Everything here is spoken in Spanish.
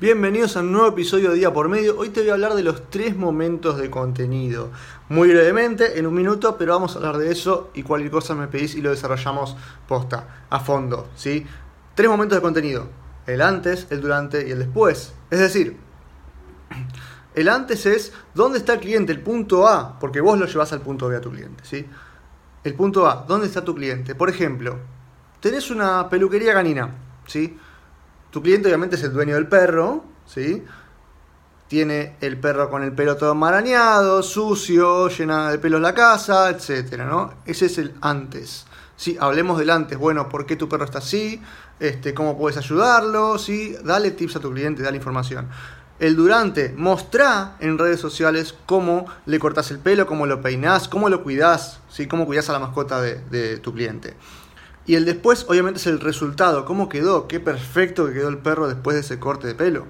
Bienvenidos a un nuevo episodio de Día por Medio. Hoy te voy a hablar de los tres momentos de contenido. Muy brevemente, en un minuto, pero vamos a hablar de eso y cualquier cosa me pedís y lo desarrollamos posta, a fondo. ¿sí? Tres momentos de contenido. El antes, el durante y el después. Es decir, el antes es dónde está el cliente, el punto A, porque vos lo llevas al punto B a tu cliente. ¿sí? El punto A, ¿dónde está tu cliente? Por ejemplo, tenés una peluquería canina. ¿sí? Tu cliente obviamente es el dueño del perro, ¿sí? Tiene el perro con el pelo todo marañado, sucio, llena de pelos la casa, etcétera, ¿no? Ese es el antes. Sí, hablemos del antes. Bueno, ¿por qué tu perro está así? Este, ¿Cómo puedes ayudarlo? ¿Sí? Dale tips a tu cliente, dale información. El durante, mostrá en redes sociales cómo le cortas el pelo, cómo lo peinás, cómo lo cuidás, ¿sí? cómo cuidás a la mascota de tu cliente. Y el después, obviamente, es el resultado. ¿Cómo quedó? Qué perfecto que quedó el perro después de ese corte de pelo.